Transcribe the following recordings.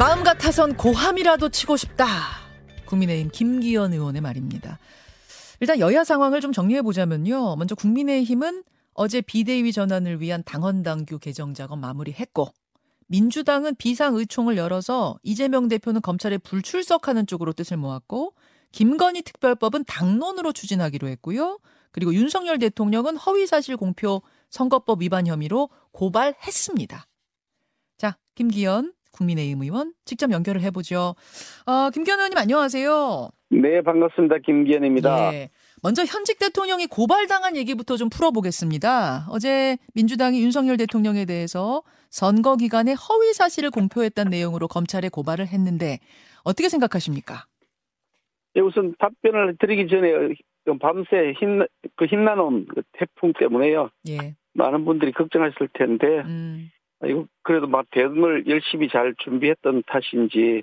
마음 같아선 고함이라도 치고 싶다. 국민의힘 김기현 의원의 말입니다. 일단 여야 상황을 좀 정리해 보자면요. 먼저 국민의힘은 어제 비대위 전환을 위한 당헌 당규 개정 작업 마무리했고 민주당은 비상의총을 열어서 이재명 대표는 검찰에 불출석하는 쪽으로 뜻을 모았고 김건희 특별법은 당론으로 추진하기로 했고요. 그리고 윤석열 대통령은 허위사실 공표 선거법 위반 혐의로 고발했습니다. 자, 김기현 국민의힘 의원 직접 연결을 해보죠. 어, 김기현 의원님 안녕하세요. 네, 반갑습니다. 김기현입니다. 예. 먼저 현직 대통령이 고발당한 얘기부터 좀 풀어보겠습니다. 어제 민주당이 윤석열 대통령에 대해서 선거 기간에 허위 사실을 공표했다는 내용으로 검찰에 고발을 했는데 어떻게 생각하십니까? 예, 우선 답변을 드리기 전에 밤새 힘, 그 힘나는 그 태풍 때문에요. 예. 많은 분들이 걱정하실 텐데, 음, 이거 그래도 막 대응을 열심히 잘 준비했던 탓인지,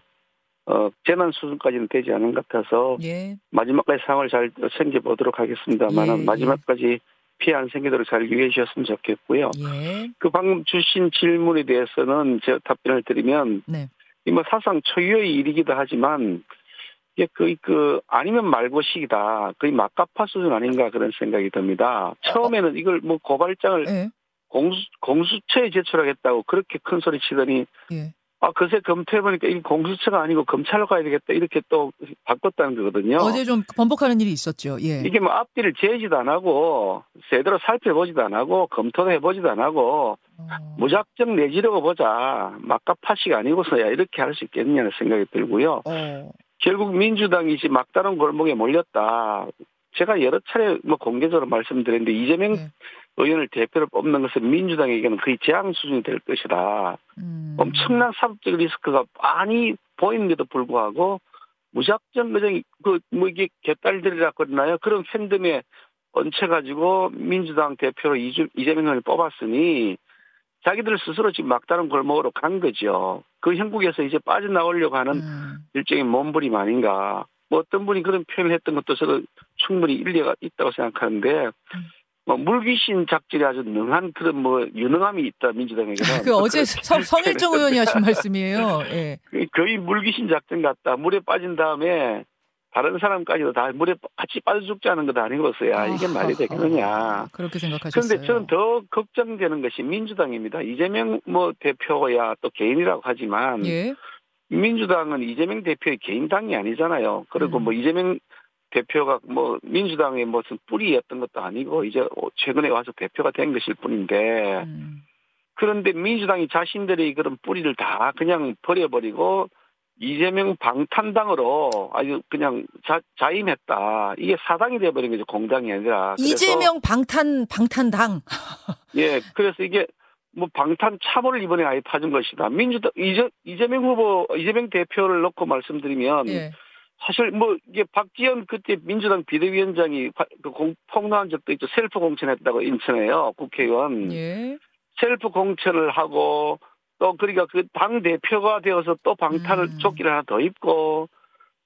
어, 재난 수준까지는 되지 않은 것 같아서, 예. 마지막까지 상황을 잘 챙겨 보도록 하겠습니다만, 예, 예. 마지막까지 피해 안 생기도록 잘 유의해 주셨으면 좋겠고요. 예. 그 방금 주신 질문에 대해서는 제가 답변을 드리면, 네. 이뭐 사상 초유의 일이기도 하지만 이게 거의 그 아니면 말고식이다 거의 막가파 수준 아닌가 그런 생각이 듭니다. 처음에는 이걸 뭐 고발장을 예. 공수 공수처에 제출하겠다고 그렇게 큰 소리 치더니 예. 아 그새 검토해 보니까 이 공수처가 아니고 검찰로 가야 되겠다 이렇게 또 바꿨다는 거거든요. 어제 좀 번복하는 일이 있었죠. 예. 이게 뭐 앞뒤를 재지도 안 하고 제대로 살펴보지도 안 하고 검토도 해보지도 안 하고 어, 무작정 내지르고 보자 막가파식 아니고서야 이렇게 할 수 있겠느냐는 생각이 들고요. 어, 결국 민주당이 이제 막다른 골목에 몰렸다. 제가 여러 차례 뭐 공개적으로 말씀드렸는데 이재명 네. 의원을 대표로 뽑는 것은 민주당에게는 거의 재앙 수준이 될 것이다. 음. 엄청난 사법적 리스크가 많이 보이는데도 불구하고 무작정 그냥 그뭐 이게 개딸들이라 그러나요? 그런 팬덤에 얹혀가지고 민주당 대표로 이주- 이재명 의원을 뽑았으니 자기들 스스로 지금 막다른 골목으로 간 거죠. 그 형국에서 이제 빠져나오려고 하는 음. 일종의 몸부림 아닌가. 뭐 어떤 분이 그런 표현을 했던 것도 저도 충분히 일리가 있다고 생각하는데 뭐 물귀신 작전이 아주 능한 그런 뭐 유능함이 있다 민주당에게는. 그 어제 성, 성일정 의원이 하신 말씀이에요. 예. 거의 물귀신 작전 같다. 물에 빠진 다음에 다른 사람까지도 다 물에 같이 빠져 죽지 않은 것 아니고서야 이게 말이 되겠느냐. 그렇게 생각하셨어요. 그런데 저는 더 걱정되는 것이 민주당입니다. 이재명 뭐 대표야 또 개인이라고 하지만 예. 민주당은 이재명 대표의 개인 당이 아니잖아요. 그리고 음. 뭐 이재명 대표가 뭐 민주당의 무슨 뿌리였던 것도 아니고 이제 최근에 와서 대표가 된 것일 뿐인데 음. 그런데 민주당이 자신들의 그런 뿌리를 다 그냥 버려버리고 이재명 방탄당으로 아주 그냥 자, 자임했다. 이게 사당이 돼버린 거죠. 공당이 아니라. 이재명 방탄 방탄당. 예, 그래서 이게 뭐 방탄 참호를 이번에 아예 파준 것이다. 민주당 이재, 이재명 후보 이재명 대표를 놓고 말씀드리면 예. 사실 뭐 이게 박지원 그때 민주당 비대위원장이 파- 그 공, 폭로한 적도 있죠. 셀프 공천했다고 인천에요. 국회의원 예. 셀프 공천을 하고 또 그러니까 그 당 대표가 되어서 또 방탄을 음. 조끼를 하나 더 입고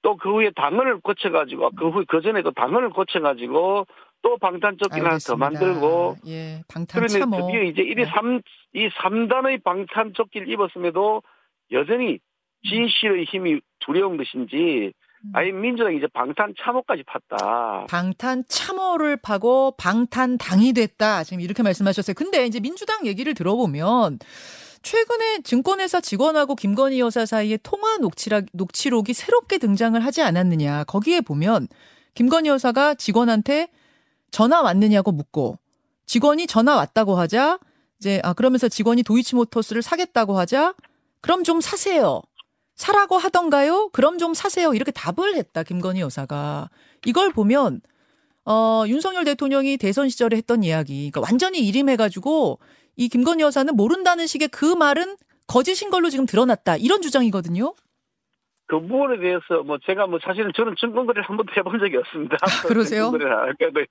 또 그 후에 당헌을 고쳐가지고 그 후에 그 전에 또 당헌을 고쳐가지고 또 방탄 조끼를 하나 더. 만들고 예. 방탄 그런데 참호. 드디어 이제 이리 네. 삼, 이 3단의 방탄 조끼를 입었음에도 여전히 진실의 힘이 두려운 것인지 음. 아예 민주당이 이제 방탄 참호까지 팠다. 방탄 참호를 파고 방탄 당이 됐다. 지금 이렇게 말씀하셨어요. 근데 이제 민주당 얘기를 들어보면 최근에 증권회사 직원하고 김건희 여사 사이에 통화 녹취락, 녹취록이 새롭게 등장을 하지 않았느냐. 거기에 보면 김건희 여사가 직원한테 전화 왔느냐고 묻고 직원이 전화 왔다고 하자 이제 아 그러면서 직원이 도이치모터스를 사겠다고 하자 그럼 좀 사세요. 사라고 하던가요? 그럼 좀 사세요. 이렇게 답을 했다. 김건희 여사가. 이걸 보면 어, 윤석열 대통령이 대선 시절에 했던 이야기, 그러니까 완전히 일임해 가지고 이 김건희 여사는 모른다는 식의 그 말은 거짓인 걸로 지금 드러났다. 이런 주장이거든요. 그 부분에 대해서 뭐 제가 뭐 사실은 저는 증권거래를 한 번도 해본 적이 없습니다. 그러세요? 할 거고요.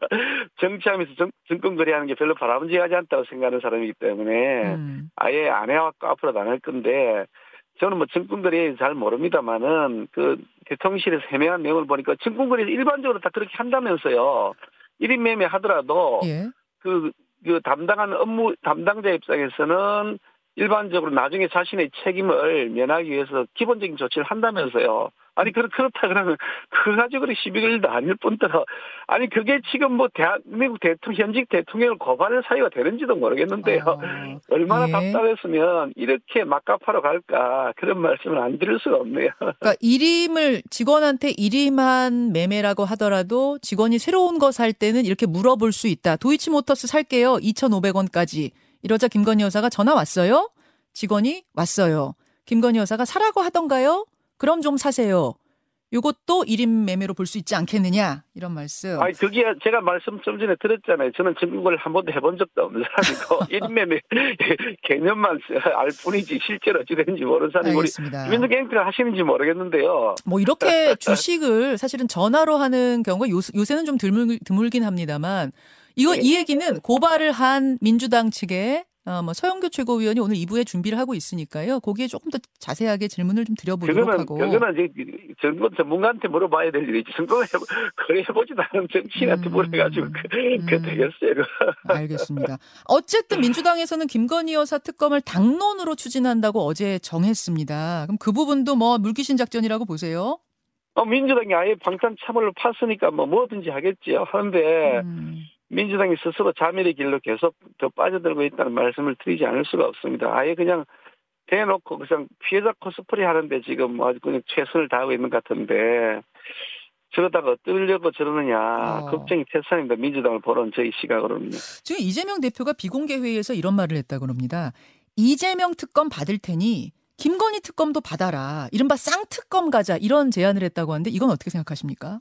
정치하면서 정, 증권거래하는 게 별로 바람직하지 않다고 생각하는 사람이기 때문에 음, 아예 안 해왔고 앞으로도 안 할 건데 저는 뭐 증권거래 잘 모릅니다만은 그 대통령실에서 해명한 내용을 보니까 증권거래 일반적으로 다 그렇게 한다면서요. 1인 매매 하더라도 예. 그, 그 담당하는 업무 담당자 입장에서는 일반적으로 나중에 자신의 책임을 면하기 위해서 기본적인 조치를 한다면서요. 아니 그렇 그렇다 그러면 그 가지고 시비 걸일도 아닐 뿐더러 아니 그게 지금 뭐 대한민국 대통령 현직 대통령을 고발할 사유가 되는지도 모르겠는데요. 어, 얼마나 예. 답답했으면 이렇게 막가파로 갈까 그런 말씀을 안 드릴 수가 없네요. 그러니까 일임을 직원한테 일임한 매매라고 하더라도 직원이 새로운 거 살 때는 이렇게 물어볼 수 있다. 도이치모터스 살게요. 2,500원까지. 이러자 김건희 여사가 전화 왔어요. 직원이 왔어요. 김건희 여사가 사라고 하던가요? 그럼 좀 사세요. 요것도 일임 매매로 볼 수 있지 않겠느냐 이런 말씀. 아니 그게 제가 말씀 좀 전에 드렸잖아요. 저는 증거를 한 번도 해본 적도 없는 사람이고 일매매 개념만 알 뿐이지 실제로 어찌 되는지 모르는 사람이 우리. 김현숙 앵커가 하시는지 모르겠는데요. 뭐 이렇게 주식을 사실은 전화로 하는 경우가 요, 요새는 좀 드물, 드물긴 합니다만 이거 이 얘기는 고발을 한 민주당 측에 어, 뭐 서영교 최고위원이 오늘 2부에 준비를 하고 있으니까요. 거기에 조금 더 자세하게 질문을 좀 드려보도록 그거는 하고. 그거는 이제 정보 전문가한테 물어봐야 될 일이지. 해보, 그래 해보지도 않은 정치인한테 음, 물어가지고 그, 그 음. 되겠어요. 그거. 알겠습니다. 어쨌든 민주당에서는 김건희 여사 특검을 당론으로 추진한다고 어제 정했습니다. 그럼 그 부분도 뭐 물귀신 작전이라고 보세요. 어, 민주당이 아예 방탄 참을로 팠으니까 뭐 뭐든지 하겠지요. 하는데 음. 민주당이 스스로 자멸의 길로 계속 더 빠져들고 있다는 말씀을 드리지 않을 수가 없습니다. 아예 그냥 대놓고 그냥 피해자 코스프레 하는데 지금 아주 그냥 최선을 다하고 있는 것 같은데 저러다가 어쩌려고 저러느냐 어. 걱정이 태산입니다. 민주당을 보는 저희 시각으로는요. 지금 이재명 대표가 비공개 회의에서 이런 말을 했다고 합니다. 이재명 특검 받을 테니 김건희 특검도 받아라. 이른바 쌍특검 가자. 이런 제안을 했다고 하는데 이건 어떻게 생각하십니까?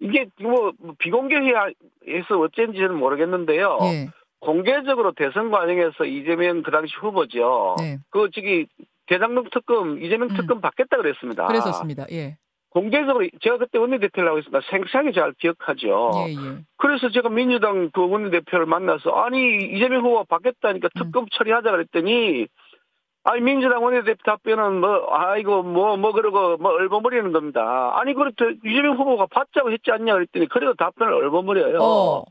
이게 뭐 비공개회에서 어쩐지 저는 모르겠는데요. 예. 공개적으로 대선 과정에서 이재명 그 당시 후보죠. 네. 그 저기 대장동 특검 이재명 음. 특검 받겠다 그랬습니다. 그랬었습니다. 예. 공개적으로 제가 그때 원내대표를 하고 있습니다. 생생하게 잘 기억하죠. 예, 예. 그래서 제가 민주당 그 원내대표를 만나서 아니 이재명 후보 받겠다니까 음. 특검 처리하자 그랬더니 아니 민주당 원내대표 답변은 뭐 아이고 뭐뭐 그러고 뭐 얼버무리는 겁니다. 아니 그렇다 이재명 후보가 받자고 했지 않냐 그랬더니 그래도 답변을 얼버무려요. 어.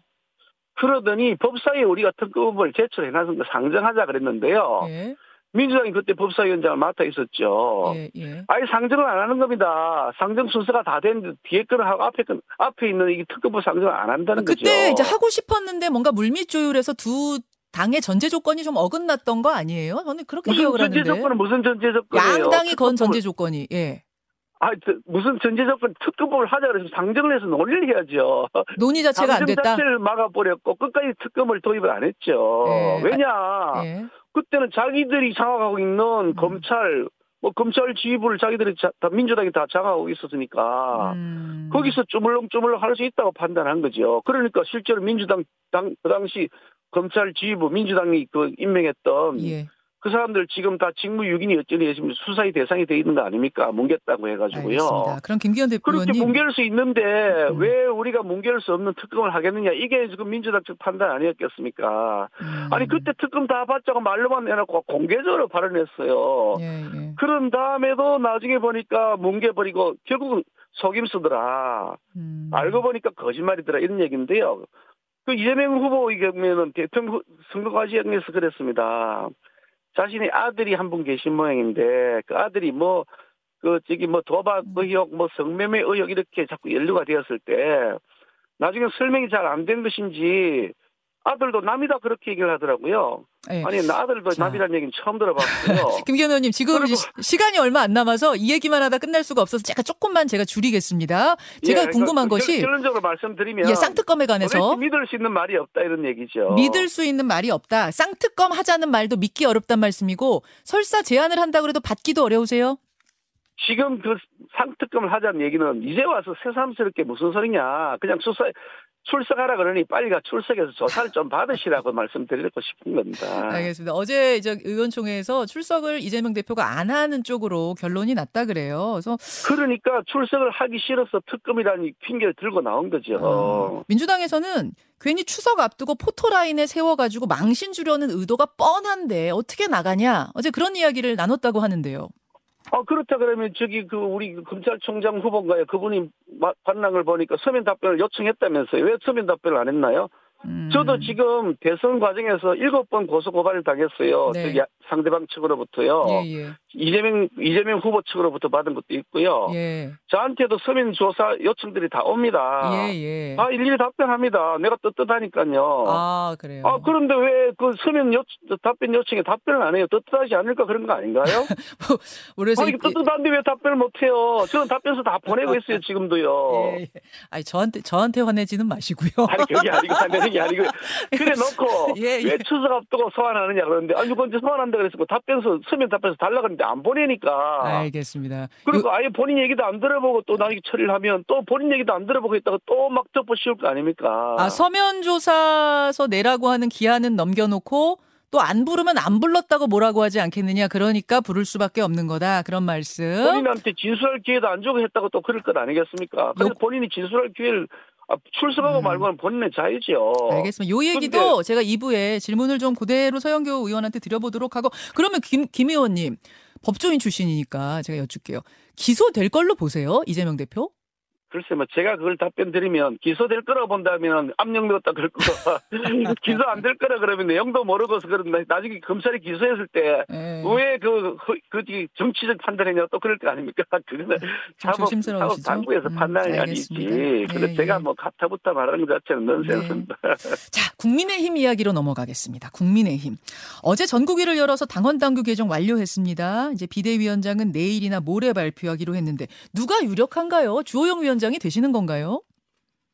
그러더니 법사위에 우리가 특검을 제출해놔서 상정하자 그랬는데요. 예. 민주당이 그때 법사위원장을 맡아 있었죠. 예, 예. 아예 상정을 안 하는 겁니다. 상정 순서가 다 됐는데 뒤에 거는 하고 앞에 건 앞에 있는 이 특검부 상정을 안 한다는 거죠. 그때 이제 하고 싶었는데 뭔가 물밑 조율해서 두 당의 전제 조건이 좀 어긋났던 거 아니에요? 저는 그렇게 기억을 전제 하는데. 조건은 무슨 전제 조건이에요? 양당이 건 전제 조건이. 예. 아, 저, 무슨 전제 조건 특검법을 하자 그래서 상정을 해서 논의를 해야죠. 논의 자체가 안 됐다. 자체를 막아버렸고 끝까지 특검을 도입을 안 했죠. 예. 왜냐? 예. 그때는 자기들이 장악하고 있는 음. 검찰, 뭐 검찰 지휘부를 자기들이 자- 다 민주당이 다 장악하고 있었으니까 음. 거기서 쪼물렁쪼물렁 할 수 있다고 판단한 거죠. 그러니까 실제로 민주당 당, 그 당시 검찰 지휘부 민주당이 그 임명했던 예. 그 사람들 지금 다 직무유gin이 어쩌니 지금 수사의 대상이 돼 있는 거 아닙니까? 뭉갰다고 해가지고요. 알겠습니다. 그럼 김기현 그렇게 대표님 뭉갤 수 있는데 음. 왜 우리가 뭉갤 수 없는 특검을 하겠느냐 이게 지금 민주당 측 판단 아니었겠습니까? 음. 아니 그때 특검 다 받자고 말로만 해놓고 공개적으로 발언했어요. 예, 예. 그런 다음에도 나중에 보니까 뭉개버리고 결국은 속임 쓰더라. 음. 알고 보니까 거짓말이더라 이런 얘기인데요. 그 이재명 후보의 경우에는 대통령 후- 선거 과정에서 그랬습니다. 자신의 아들이 한 분 계신 모양인데 그 아들이 뭐 그 저기 뭐 도박 의혹 뭐 성매매 의혹 이렇게 자꾸 연루가 되었을 때 나중에 설명이 잘 안 된 것인지 아들도 남이다 그렇게 얘기를 하더라고요. 예. 아니 나 아들도 자. 남이라는 얘기는 처음 들어봤고요. 김기현 의원님 지금 그리고- 시- 시간이 얼마 안 남아서 이 얘기만 하다 끝날 수가 없어서 제가 조금만 제가 줄이겠습니다. 제가 예, 궁금한 그러니까 것이 결론적으로 말씀드리면 예, 쌍특검에 관해서 믿을 수 있는 말이 없다 이런 얘기죠. 믿을 수 있는 말이 없다. 쌍특검 하자는 말도 믿기 어렵단 말씀이고 설사 제안을 한다 그래도 받기도 어려우세요? 지금 그 상특검을 하자는 얘기는 이제 와서 새삼스럽게 무슨 소리냐. 그냥 수사, 출석하라 그러니 빨리 가 출석해서 조사를 좀 받으시라고 말씀드리고 싶은 겁니다. 알겠습니다. 어제 이제 의원총회에서 출석을 이재명 대표가 안 하는 쪽으로 결론이 났다 그래요. 그래서 그러니까 출석을 하기 싫어서 특검이라는 핑계를 들고 나온 거죠. 어, 민주당에서는 괜히 추석 앞두고 포토라인에 세워가지고 망신 주려는 의도가 뻔한데 어떻게 나가냐 어제 그런 이야기를 나눴다고 하는데요. 아, 그렇다 그러면 저기 그 우리 그 검찰총장 후보인가요? 그분이 마- 반랑을 보니까 서면 답변을 요청했다면서요. 왜 서면 답변을 안 했나요? 음. 저도 지금 대선 과정에서 일곱 번 고소 고발을 당했어요. 네. 저기 상대방 측으로부터요. 예, 예. 이재명 이재명 후보 측으로부터 받은 것도 있고요. 예. 저한테도 서면 조사 요청들이 다 옵니다. 예, 예. 다 일일이 답변합니다. 내가 떳떳하니까요. 아, 그래요. 아, 그런데 왜 그 서면 요, 답변 요청에 답변을 안 해요? 떳떳하지 않을까 그런 거 아닌가요? 그래서 아니, 이- 떳떳한데 왜 답변을 못 해요? 저는 답변서 다 보내고 있어요, 지금도요. 예, 예. 아니 저한테 저한테 화내지는 마시고요. 아니, 그게 아니고, 하는 게 아니고. 그래 놓고, 예, 예. 왜 추석 앞두고 소환하느냐 그러는데, 아니, 이건 이제 소환한다 그랬고, 답변서, 서면 답변서 달라 그랬는데 안 보내니까. 알겠습니다. 그리고 아예 본인 얘기도 안 들어보고 또 나중에 처리를 하면 또 본인 얘기도 안 들어보고 있다가 또 막 덮어 씌울 거 아닙니까? 아, 서면 조사서 내라고 하는 기한은 넘겨놓고 또안 부르면 안 불렀다고 뭐라고 하지 않겠느냐. 그러니까 부를 수밖에 없는 거다. 그런 말씀. 본인한테 진술할 기회도 안 주고 했다고 또 그럴 것 아니겠습니까? 그래서 요- 본인이 진술할 기회를 아, 출석하고 음. 말고는 본인의 자유죠. 알겠습니다. 요 얘기도 제가 2부에 질문을 좀 그대로 서영교 의원한테 드려보도록 하고 그러면 김, 김 의원님 법조인 출신이니까 제가 여쭙게요. 기소될 걸로 보세요? 이재명 대표? 글쎄 뭐 제가 그걸 답변 드리면 기소될 거라고 본다면 압력 넣었다 그럴 거 기소 안 될 거라 그러면 내용도 모르고서 그런데 나중에 검찰이 기소했을 때 예. 왜 그, 그, 그 정치적 판단했냐 또 그럴 거 아닙니까? 그거는 좀 사법, 당국에서 음, 판단이. 아니지. 근데 예, 제가 예. 뭐 가타부타 말하는 것 자체는 넌센스입니다. 자, 국민의힘 이야기로 넘어가겠습니다. 국민의힘. 어제 전국위를 열어서 당원 당규 개정 완료했습니다. 이제 비대위원장은 내일이나 모레 발표하기로 했는데 누가 유력한가요? 주호영 위원장 이 되시는 건가요?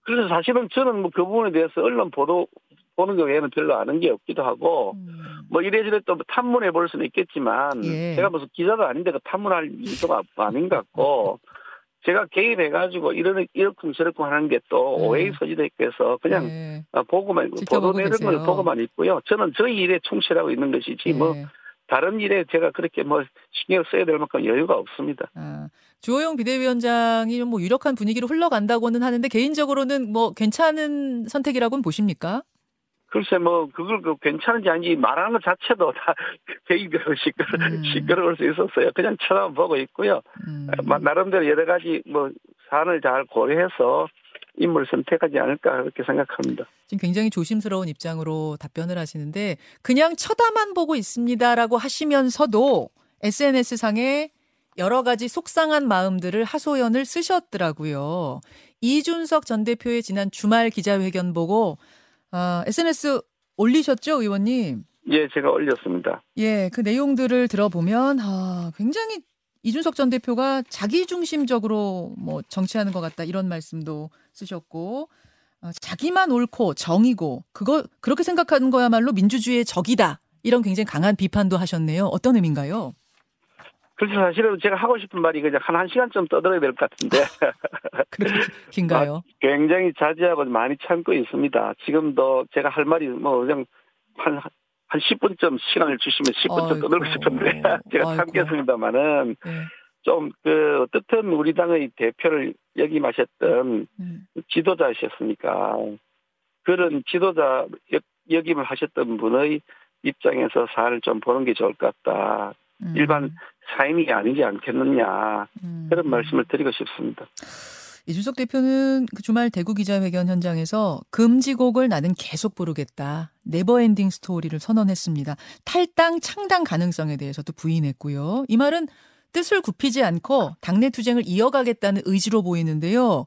그래서 사실은 저는 뭐 그 부분에 대해서 언론 보도 보는 것 외에는 별로 아는 게 없기도 하고 음. 뭐 이래저래 또 탐문해 볼 수는 있겠지만 예. 제가 무슨 기자도 아닌데 그 탐문할 아- 아닌 것 같고 제가 개입해 가지고 이런 이렇쿵 저렇쿵 하는 게또 네. 오해의 소지도 있고 해서 그냥 네. 아, 보고만 보도 내는. 걸 보고만 있고요. 저는 저희 일에 충실하고 있는 것이지 뭐 예. 다른 일에 제가 그렇게 뭐 신경 써야 될 만큼 여유가 없습니다. 아, 주호영 비대위원장이 뭐 유력한 분위기로 흘러간다고는 하는데 개인적으로는 뭐 괜찮은 선택이라고는 보십니까? 글쎄 뭐 그걸 그 괜찮은지 아닌지 말하는 것 자체도 다 개입이라고 시끄러, 음. 시끄러울 수 있었어요. 그냥 쳐다보고 있고요. 음. 마- 나름대로 여러 가지 뭐 사안을 잘 고려해서 인물을 선택하지 않을까 그렇게 생각합니다. 지금 굉장히 조심스러운 입장으로 답변을 하시는데 그냥 쳐다만 보고 있습니다라고 하시면서도 SNS 상에 여러 가지 속상한 마음들을 하소연을 쓰셨더라고요. 이준석 전 대표의 지난 주말 기자회견 보고 아, SNS 올리셨죠, 의원님? 예, 제가 올렸습니다. 예, 그 내용들을 들어보면 아, 굉장히 이준석 전 대표가 자기 중심적으로 뭐 정치하는 것 같다 이런 말씀도 쓰셨고 어, 자기만 옳고 정이고 그거 그렇게 생각하는 거야말로 민주주의의 적이다 이런 굉장히 강한 비판도 하셨네요. 어떤 의미인가요? 그래서 사실은 제가 하고 싶은 말이 그냥 한, 한 시간쯤 떠들어야 될 것 같은데 그렇게 긴가요? 굉장히 자제하고 많이 참고 있습니다. 지금도 제가 할 말이 뭐 그냥 한, 한 10분쯤 시간을 주시면 10분쯤 아이고. 떠들고 싶은데 제가 아이고. 참겠습니다만은 네. 좀그 어떻든 우리 당의 대표를 역임하셨던 음, 지도자셨으니까 그런 지도자 역, 역임을 하셨던 분의 입장에서 사안을 좀 보는 게 좋을 것 같다. 음, 일반 사인이 아니지 않겠느냐 음. 그런 말씀을 드리고 싶습니다. 이준석 대표는 그 주말 대구 기자회견 현장에서 금지곡을 나는 계속 부르겠다. never ending story를 선언했습니다. 탈당 창당 가능성에 대해서도 부인했고요. 이 말은 뜻을 굽히지 않고 당내 투쟁을 이어가겠다는 의지로 보이는데요.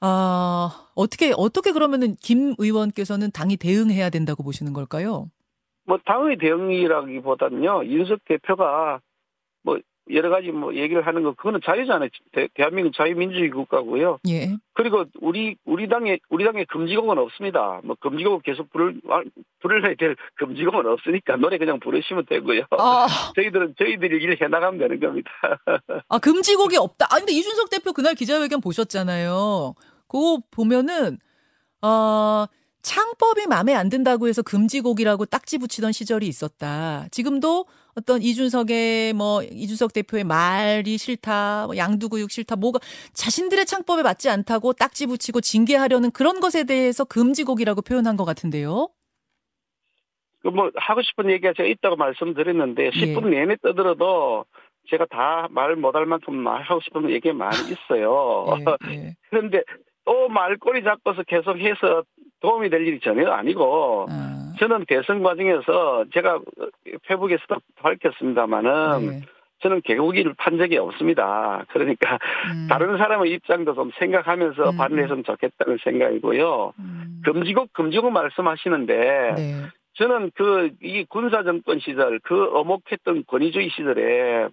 아, 어떻게 어떻게 그러면은 김 의원께서는 당이 대응해야 된다고 보시는 걸까요? 뭐 당의 대응이라기보다는요 윤석 대표가 뭐 여러 가지 뭐 얘기를 하는 거 그거는 자유잖아요. 대, 대한민국 자유민주주의 국가고요. 예. 그리고 우리 우리 당에 우리 당에 금지곡은 없습니다. 뭐 금지곡 계속 부를 아, 부를해야 될 금지곡은 없으니까 노래 그냥 부르시면 되고요. 아, 저희들은 저희들이 일을 해 나가면 되는 겁니다. 아 금지곡이 없다. 아 근데 이준석 대표 그날 기자회견 보셨잖아요. 그거 보면은 어 창법이 마음에 안 든다고 해서 금지곡이라고 딱지 붙이던 시절이 있었다. 지금도 어떤 이준석의 뭐 이준석 대표의 말이 싫다, 뭐 양두구육 싫다, 뭐가 자신들의 창법에 맞지 않다고 딱지 붙이고 징계하려는 그런 것에 대해서 금지곡이라고 표현한 것 같은데요. 그 뭐 하고 싶은 얘기가 제가 있다고 말씀드렸는데 10분 내내 떠들어도 제가 다 말 못할 만큼 말하고 싶은 얘기가 많이 있어요. 예, 예. 그런데 또 말꼬리 잡고서 계속해서 도움이 될 일이 전혀 아니고 아, 저는 대선 과정에서 제가 페북에서도 밝혔습니다마는 네. 저는 개고기를 판 적이 없습니다. 그러니까 음, 다른 사람의 입장도 좀 생각하면서 음, 반응했으면 좋겠다는 생각이고요. 음, 금지국 금지국 말씀하시는데 네. 저는 그 이 군사 정권 시절 그 어목했던 권위주의 시절에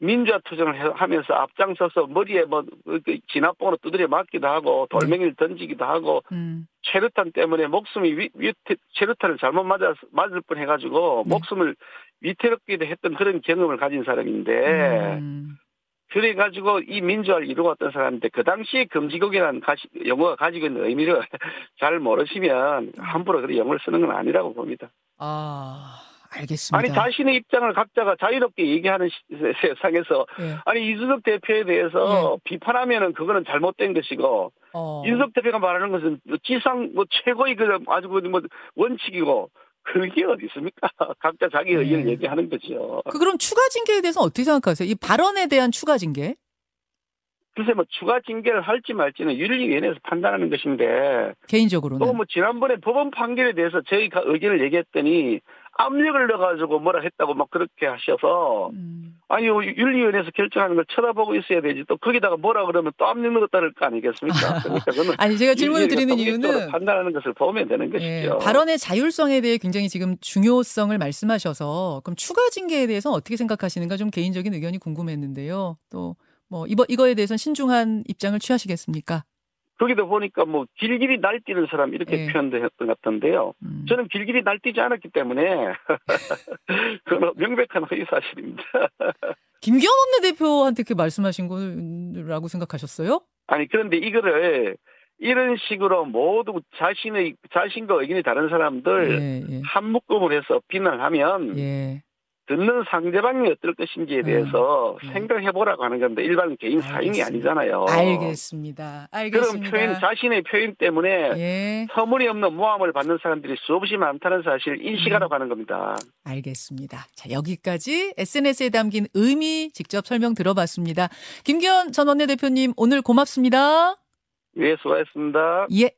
민주화 투쟁을 해- 하면서 앞장서서 머리에 뭐그 진압봉으로 두드려 맞기도 하고 돌멩이를 던지기도 하고 음, 체류탄 때문에 목숨이 위, 위 체류탄을 잘못 맞아 맞을 뻔 해가지고 네. 목숨을 위태롭기도 했던 그런 경험을 가진 사람인데 음, 그래가지고 이 민주화를 이루었던 사람인데 그 당시에 금지곡이라는 가시, 용어가 가지고 있는 의미를 잘 모르시면 함부로 그런 용어를 쓰는 건 아니라고 봅니다. 아, 알겠습니다. 아니 자신의 입장을 각자가 자유롭게 얘기하는 시- 세상에서 예. 아니 이준석 대표에 대해서 비판하면은 그거는 잘못된 것이고 어, 윤석 대표가 말하는 것은 뭐 지상 뭐 최고의 그 아주 그뭐 원칙이고 그게 어디 있습니까? 각자 자기 네. 의견을 얘기하는 거죠. 그 그럼 추가 징계에 대해서 어떻게 생각하세요? 이 발언에 대한 추가 징계? 글쎄 뭐 추가 징계를 할지 말지는 윤리위원회에서 판단하는 것인데 개인적으로는. 또 뭐 지난번에 법원 판결에 대해서 저희가 의견을 얘기했더니 압력을 넣어가지고 뭐라 했다고 막 그렇게 하셔서 음, 아니 윤리위원회에서 결정하는 걸 쳐다보고 있어야 되지 또 거기다가 뭐라 그러면 또 압력 넣었다 그럴 거 아니겠습니까? 그러니까 그거는 아니 제가 질문을 드리는 이유는 판단하는 것을 보면 되는 예, 것이죠. 발언의 자율성에 대해 굉장히 지금 중요성을 말씀하셔서 그럼 추가 징계에 대해서 어떻게 생각하시는가 좀 개인적인 의견이 궁금했는데요. 또 뭐 이거 이거에 대해서는 신중한 입장을 취하시겠습니까? 거기도 보니까 뭐 길길이 날뛰는 사람 이렇게 예. 표현됐던 것 같던데요. 음. 저는 길길이 날뛰지 않았기 때문에 그건 명백한 허위 사실입니다. 김기현 원내대표한테 그렇게 말씀하신 거라고 생각하셨어요? 아니 그런데 이거를 이런 식으로 모두 자신의 자신과 의견이 다른 사람들 예, 예. 한 묶음을 해서 비난하면 예. 듣는 상대방이 어떨 것인지에 대해서 음. 생각해 보라고 하는 건데 일반 개인 알겠습니다. 아니잖아요. 알겠습니다. 알겠습니다. 표현 자신의 표현 때문에 예, 터무니없는 모함을 받는 사람들이 수없이 많다는 사실 인식하라고 하는 겁니다. 알겠습니다. 자, 여기까지 SNS에 담긴 의미 직접 설명 들어봤습니다. 김기현 전 원내대표님 오늘 고맙습니다. 예, 수고하셨습니다. 예.